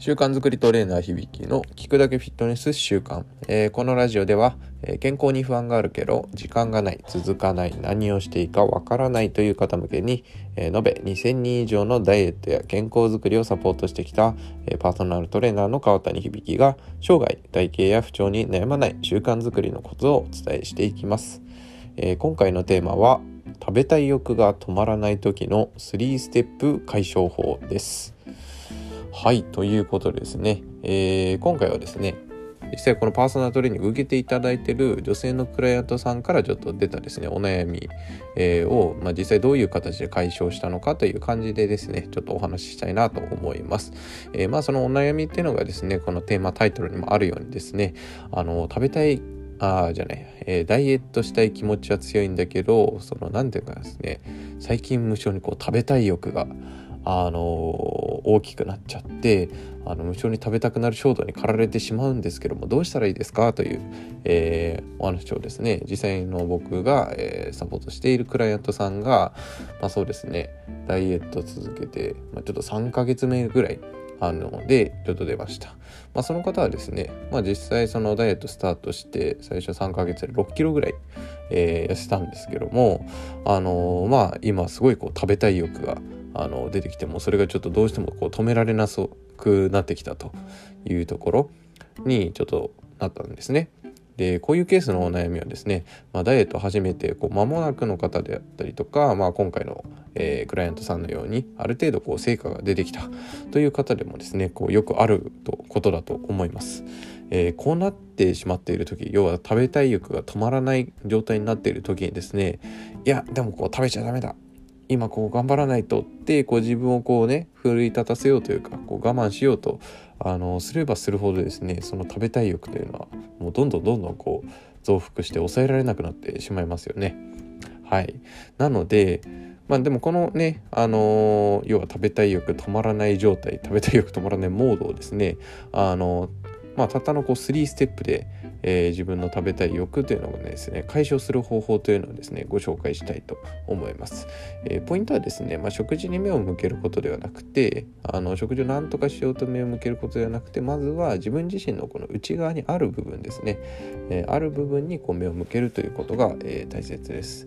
習慣づくりトレーナー響きの聞くだけフィットネス習慣、えー、このラジオでは、えー、健康に不安があるけど時間がない続かない何をしていいかわからないという方向けに、えー、延べ2000人以上のダイエットや健康づくりをサポートしてきた、えパーソナルトレーナーの川谷響が生涯体型や不調に悩まない習慣づくりのコツをお伝えしていきます、え今回のテーマは食べたい欲が止まらない時の3ステップ解消法です。はいということでですね、えー、今回はですね実際このパーソナルトレーニング受けていただいてる女性のクライアントさんからちょっと出たですねお悩み、え、を、まあ、実際どういう形で解消したのかという感じでですねちょっとお話ししたいなと思います、えー、まあそのお悩みっていうのがですねこのテーマタイトルにもあるようにですねあの食べたいあじゃない、えー、ダイエットしたい気持ちは強いんだけどその何ていうかですね最近無性にこう食べたい欲があの大きくなっちゃってあの無性に食べたくなる衝動に駆られてしまうんですけどもどうしたらいいですか？という、えー、お話をですね実際の僕が、えー、サポートしているクライアントさんが、まあ、そうですねダイエット続けて、まあ、ちょっと3ヶ月目ぐらいあのでちょっと出ました、まあ、その方はですね、まあ、実際そのダイエットスタートして最初3ヶ月で6キロぐらい、えー、痩せたんですけどもあのー、まあ今すごいこう食べたい欲があの出てきてもそれがちょっとどうしてもこう止められなくなってきたというところにちょっとなったんですね。でこういうケースのお悩みはですね、まあ、ダイエット始めてこう間もなくの方であったりとか、まあ、今回の、えー、クライアントさんのようにある程度こう成果が出てきたという方でもですねこうよくあるとことだと思います。えー、こうなってしまっている時要は食べたい欲が止まらない状態になっている時にですねいやでもこう食べちゃダメだ今こう頑張らないとってこう自分をこうね奮い立たせようというかこう我慢しようとあのすればするほどですねその食べたい欲というのはもうどんどんどんどんこう増幅して抑えられなくなってしまいますよね。はいなのでまあでもこのねあの要は食べたい欲止まらない状態食べたい欲止まらないモードをですねあのまあたったのこう3ステップでえー、自分の食べたい欲というのをですね解消する方法というのをですねご紹介したいと思います、えー、ポイントはですね、まあ、食事に目を向けることではなくてあの食事を何とかしようと目を向けることではなくてまずは自分自身のこの内側にある部分ですね、えー、ある部分にこう目を向けるということが、え大切です。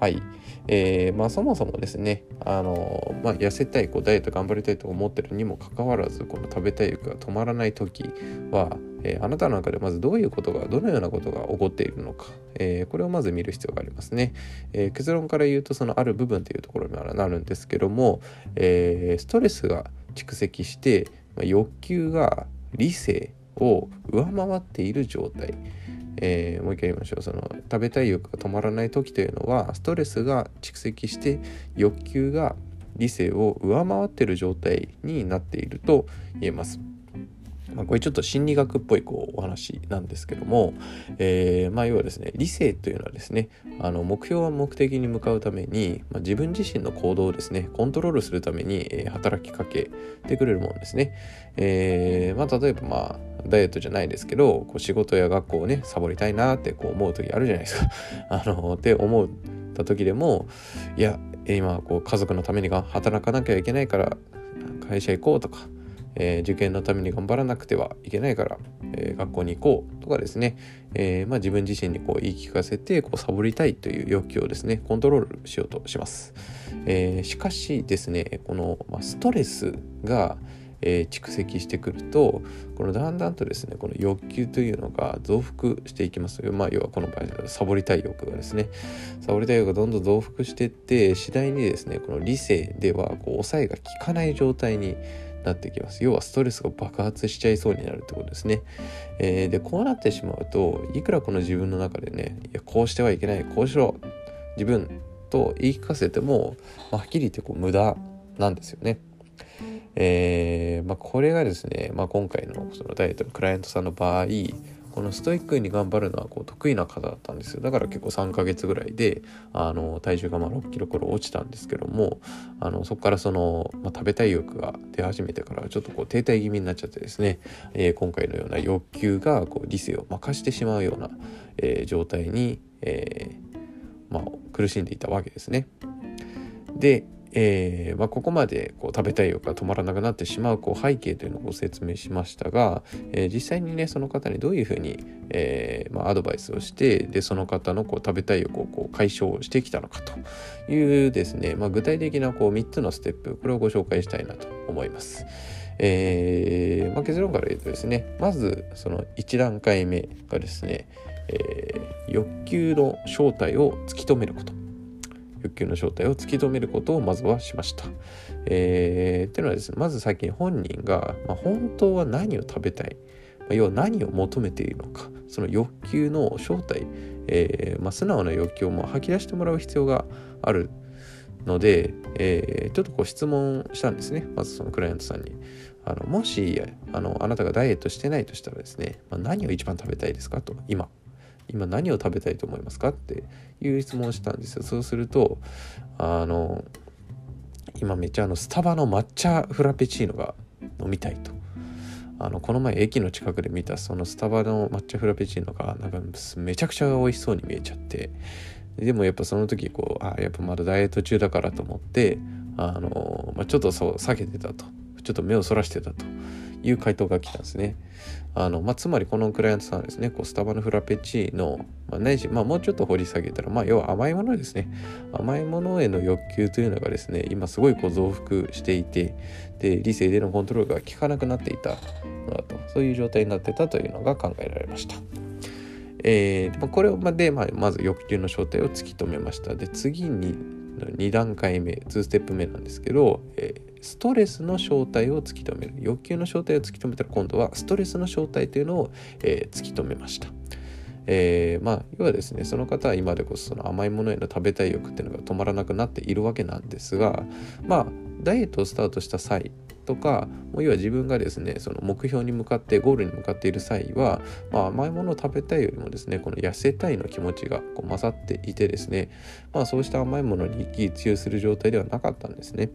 はい。えー、まあそもそもですね、あのまあ、痩せたい、こうダイエット頑張りたいと思ってるにもかかわらず、この食べたい欲が止まらない時は、えー、あなたの中でまずどういうことが、どのようなことが起こっているのか、えー、これをまず見る必要がありますね。え結論から言うと、そのある部分というところになるんですけども、えストレスが蓄積して、まあ、欲求が理性を上回っている状態。えー、もう一回言いましょうその食べたい欲が止まらない時というのはストレスが蓄積して欲求が理性を上回っている状態になっていると言えます。まあ、これちょっと心理学っぽいこうお話なんですけども、えー、まあ要はですね理性というのはですねあの目標は目的に向かうために、まあ、自分自身の行動をですねコントロールするために、え、働きかけてくれるものですね。えー、まあ例えばまあダイエットじゃないですけどこう仕事や学校をねサボりたいなってこう思う時あるじゃないですか。あのって思った時でもいや今こう家族のためにが働かなきゃいけないから会社行こうとかえー、受験のために頑張らなくてはいけないから、えー、学校に行こうとかですね、えー、まあ、自分自身にこう言い聞かせてこうサボりたいという欲求をですねコントロールしようとします、えしかしですねこの、まあ、ストレスが、え蓄積してくるとこのだんだんとですねこの欲求というのが増幅していきますまあ要はこの場合サボりたい欲がですねサボりたい欲がどんどん増幅していって次第にですねこの理性ではこう抑えが効かない状態になってきます。要はストレスが爆発しちゃいそうになるってことですね。えー、で、こうなってしまうと、いくらこの自分の中でね、いや、こうしてはいけない、こうしろ、自分と言い聞かせても、まあ、はっきり言ってこう無駄なんですよね。えー、まあ、これがですね、まあ、今回のそのダイエットのクライアントさんの場合、このストイックに頑張るのはこう得意な方だったんですよだから結構3ヶ月ぐらいであの体重がまあ6キロ頃落ちたんですけどもあのそこからその、まあ、食べたい欲が出始めてからちょっとこう停滞気味になっちゃってですね、えー、今回のような欲求がこう理性を任してしまうような、えー、状態に、えー、まあ、苦しんでいたわけですね。でえーまあ、ここまでこう食べたい欲が止まらなくなってしまうこう背景というのをご説明しましたが、えー、実際にねその方にどういうふうに、えーまあ、アドバイスをしてでその方のこう食べたい欲をこう解消してきたのかというですね、まあ、具体的なこう3つのステップこれをご紹介したいなと思います。えーまあ、結論から言うとですねまずその1段階目がですね、えー、欲求の正体を突き止めること欲求の正体を突き止めることをまずはしました。えー、っていうのはですねまず先に本人が、まあ、本当は何を食べたい、まあ、要は何を求めているのかその欲求の正体、えーまあ、素直な欲求をも吐き出してもらう必要があるので、えー、ちょっとこう質問したんですねまずそのクライアントさんに。あのもしあのあなたがダイエットしてないとしたらですね、まあ、何を一番食べたいですかと今今何を食べたいと思いますか？っていう質問をしたんですよ。そうするとあの今めっちゃあのスタバの抹茶フラペチーノが飲みたいと。あのこの前駅の近くで見たそのスタバの抹茶フラペチーノがなんかめちゃくちゃ美味しそうに見えちゃって。でもやっぱその時こうあやっぱまだダイエット中だからと思ってあの、まあ、ちょっとそう避けてたと。ちょっと目をそらしてたと。いう回答が来たんですね。あのまあ、つまりこのクライアントさんはですねこうスタバのフラペチーノ、まあ、ないし、まあ、もうちょっと掘り下げたら、まあ、要は甘いものですね甘いものへの欲求というのがですね今すごいこう増幅していてで理性でのコントロールが効かなくなっていたのだとそういう状態になってたというのが考えられました。えー、これをで、まあ、まず欲求の正体を突き止めました。で次に2段階目2ステップ目なんですけど、えーストレスの正体を突き止める欲求の正体を突き止めたら今度はストレスの正体というのを、えー、突き止めました。えー、まあ要はですねその方は今でこそその甘いものへの食べたい欲っていうのが止まらなくなっているわけなんですがまあダイエットをスタートした際とかもう要は自分がですねその目標に向かってゴールに向かっている際は、まあ、甘いものを食べたいよりもですねこの痩せたいの気持ちがこう勝っていてですねまあそうした甘いものに気強する状態ではなかったんですね。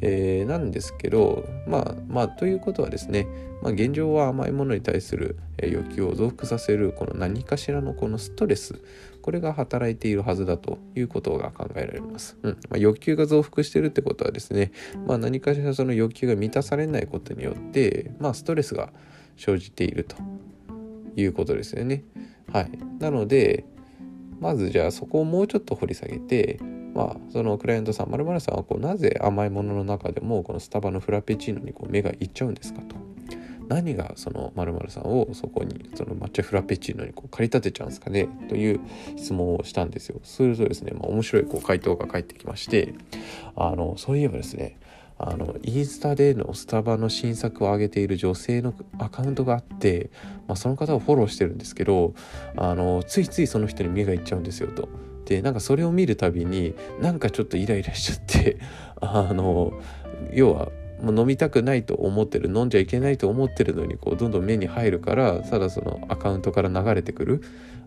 えー、なんですけどまあまあということはですね、まあ、現状は甘いものに対する欲求を増幅させるこの何かしらのこのストレスこれが働いているはずだということが考えられます。うんまあ、欲求が増幅してるってことはですね、まあ、何かしらその欲求が満たされないことによって、まあ、ストレスが生じているということですよね。はい、なのでまずじゃあそこをもうちょっと掘り下げてまあ、そのクライアントさん、まるさんはこうなぜ甘いものの中でもこのスタバのフラペチーノにこう目がいっちゃうんですかと。何がそのまるさんをそこにその抹茶フラペチーノにこう駆り立てちゃうんですかね？という質問をしたんですよ。するとですね、まあ、面白いこう回答が返ってきましてあのそういえばですねあのインスタでのスタバの新作を上げている女性のアカウントがあって、まあ、その方をフォローしてるんですけどあのついついその人に目がいっちゃうんですよと。でなんかそれを見るたびになんかちょっとイライラしちゃってあの要はもう飲みたくないと思ってる飲んじゃいけないと思ってるのにこうどんどん目に入るからただそのアカウントから流れてくる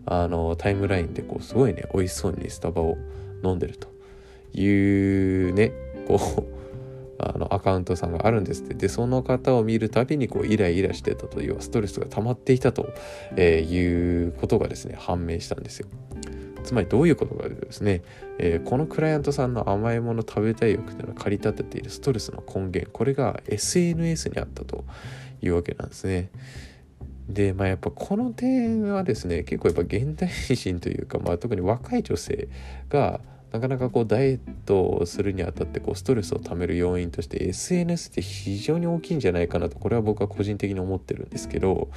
あのタイムラインでこうすごいね美味しそうにスタバを飲んでるというねこう あのアカウントさんがあるんですってでその方を見るたびにこうイライラしてたというストレスが溜まっていたと、いうことがですね判明したんですよ。つまりどういうことかというとですね、えー、このクライアントさんの甘いもの食べたい欲というのを駆り立てているストレスの根源これが SNS にあったというわけなんですね。でまあやっぱこの点はですね結構やっぱ現代人というか、まあ、特に若い女性がなかなかこうダイエットをするにあたってこうストレスをためる要因として SNS って非常に大きいんじゃないかなとこれは僕は個人的に思ってるんですけど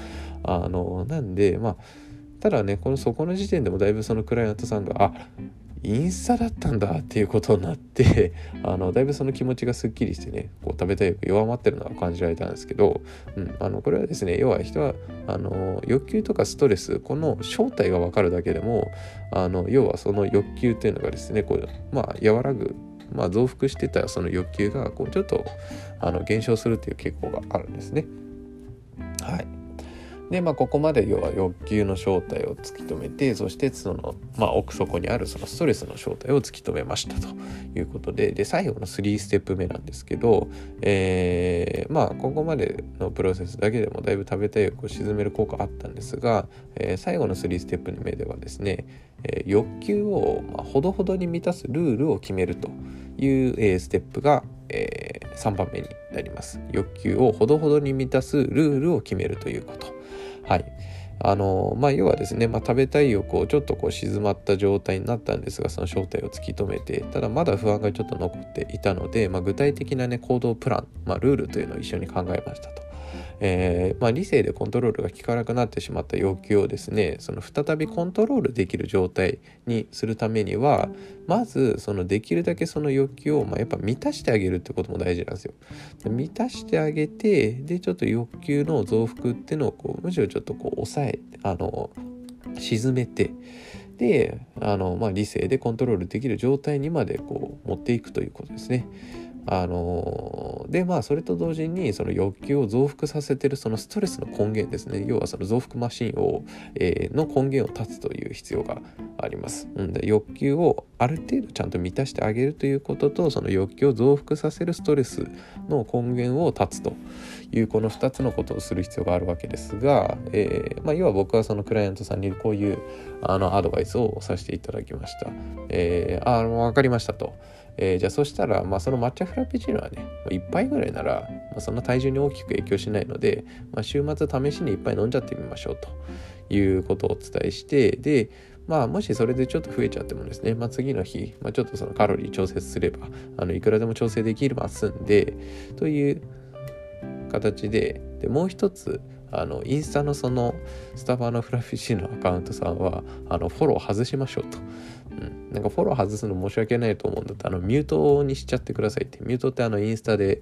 あのなんでまあただねこのそこの時点でもだいぶそのクライアントさんがあインスタだったんだっていうことになって あのだいぶその気持ちがすっきりしてねこう食べたい欲弱まってるのは感じられたんですけど、うん、あのこれはですね要は人はあの欲求とかストレスこの正体が分かるだけでもあの要はその欲求っていうのがですねこうまあ和らぐまあ、増幅してたその欲求がこうちょっとあの減少するっていう傾向があるんですね。はい。でまあここまで要は欲求の正体を突き止めてそしてその、まあ、奥底にあるそのストレスの正体を突き止めましたと。いうことでで最後の3ステップ目なんですけど、えー、まあここまでのプロセスだけでもだいぶ食べたい欲を沈める効果あったんですが、えー、最後の3ステップ目ではですね、えー、欲求を、まあ、ほどほどに満たすルールを決めるという、えー、ステップが、えー、3番目になります。欲求をほどほどに満たすルールを決めるということ。はい。あのまあ、要はですね、まあ、食べたい欲をちょっとこう静まった状態になったんですがその正体を突き止めてただまだ不安がちょっと残っていたので、まあ、具体的なね行動プラン、まあ、ルールというのを一緒に考えましたと。えー、まあ、理性でコントロールが効かなくなってしまった要求をですねその再びコントロールできる状態にするためにはまずそのできるだけその欲求を、まあ、やっぱ満たしてあげるってことも大事なんですよ。満たしてあげてでちょっと欲求の増幅っていうのをこうむしろちょっとこう抑えあの沈めてであの、まあ、理性でコントロールできる状態にまでこう持っていくということですね。あのでまあそれと同時にその欲求を増幅させてるそのストレスの根源ですね要はその増幅マシンを、えー、の根源を断つという必要があります。うん、で欲求をある程度ちゃんと満たしてあげるということとその欲求を増幅させるストレスの根源を断つというこの2つのことをする必要があるわけですが、えーまあ、要は僕はそのクライアントさんにこういうあのアドバイスをさせていただきました。えー、あ分かりましたと。えー、じゃあそしたら、まあ、その抹茶フラペチーノはね、1杯ぐらいなら、まあ、そんな体重に大きく影響しないので、まあ、週末試しに1杯飲んじゃってみましょうということをお伝えしてでまあもしそれでちょっと増えちゃってもですね、まあ、次の日、まあ、ちょっとそのカロリー調節すればあのいくらでも調整できますんでという形ででもう一つあのインスタのそのスタバのフラフィッシュのアカウントさんはあのフォロー外しましょうと。うん、なんかフォロー外すの申し訳ないと思うんだったらあのミュートにしちゃってくださいってミュートってあのインスタで、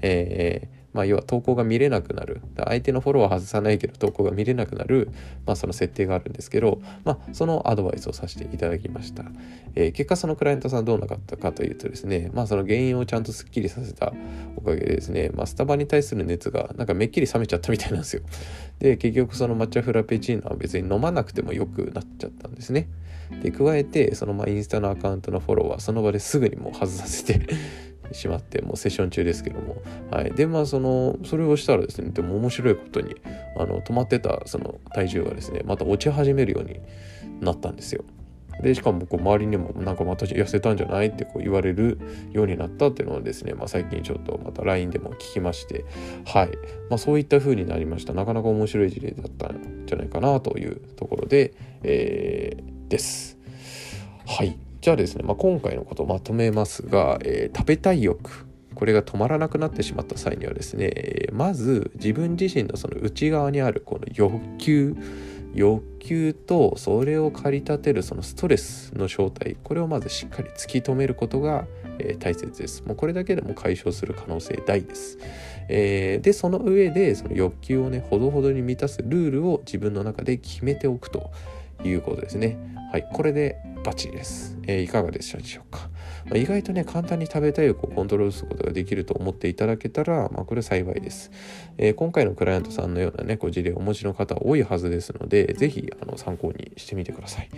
えー、まあ、要は投稿が見れなくなる。相手のフォローは外さないけど投稿が見れなくなる、まあ、その設定があるんですけど、まあ、そのアドバイスをさせていただきました、えー、結果そのクライアントさんどうなかったかというとですね、まあ、その原因をちゃんとすっきりさせたおかげでですね、まあ、スタバに対する熱がなんかめっきり冷めちゃったみたいなんですよ。で結局その抹茶フラペチーノは別に飲まなくてもよくなっちゃったんですね。で加えてそのまあインスタのアカウントのフォローはその場ですぐにもう外させてしまってもうセッション中ですけども。はい。でまあそのそれをしたらですねでも面白いことにあの止まってたその体重がですねまた落ち始めるようになったんですよ。でしかもこう周りにもなんかまた痩せたんじゃないってこう言われるようになったっていうのはですね、まあ、最近ちょっとまた LINE でも聞きまして。はい、まあ、そういった風になりました。なかなか面白い事例だったんじゃないかなというところで、えー、です。はい。じゃあですね、まあ、今回のことをまとめますが、えー、食べたい欲これが止まらなくなってしまった際にはですねまず自分自身のその内側にあるこの欲求欲求とそれを駆り立てるそのストレスの正体これをまずしっかり突き止めることが、えー、大切です。もうこれだけでも解消する可能性大です、えー、でその上でその欲求をねほどほどに満たすルールを自分の中で決めておくということですね。はいこれでバッチリです、えー、いかがでしたでしょうか？まあ、意外とね簡単に食べたい欲をコントロールすることができると思っていただけたら、まあ、これ幸いです、えー、今回のクライアントさんのようなねご事例をお持ちの方多いはずですので是非あの参考にしてみてください。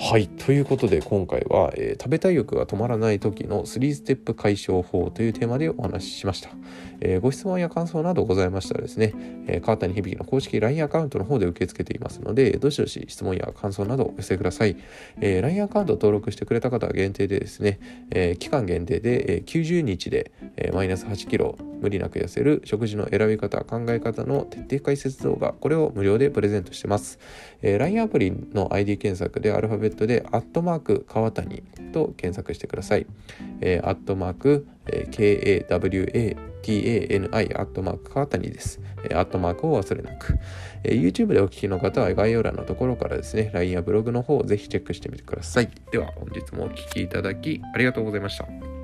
はい。ということで今回は、えー、食べたい欲が止まらない時の3ステップ解消法というテーマでお話ししました、え、ご質問や感想などございましたらですね、えー、川谷響の公式 LINE アカウントの方で受け付けていますのでどしどし質問や感想などお寄せください、えー、アカウント登録してくれた方は限定でですね、えー、期間限定で、え、90日で、え、マイナス8キロ無理なく痩せる食事の選び方考え方の徹底解説動画これを無料でプレゼントしてます、えー、LINE アプリの ID 検索でアルファベットでアットマーク川谷と検索してください、えー、アットマーク、KAWA tani アットマーク川谷です。アットマークを忘れなく。YouTube でお聞きの方は概要欄のところからですね、LINE やブログの方をぜひチェックしてみてください。では本日もお聴きいただきありがとうございました。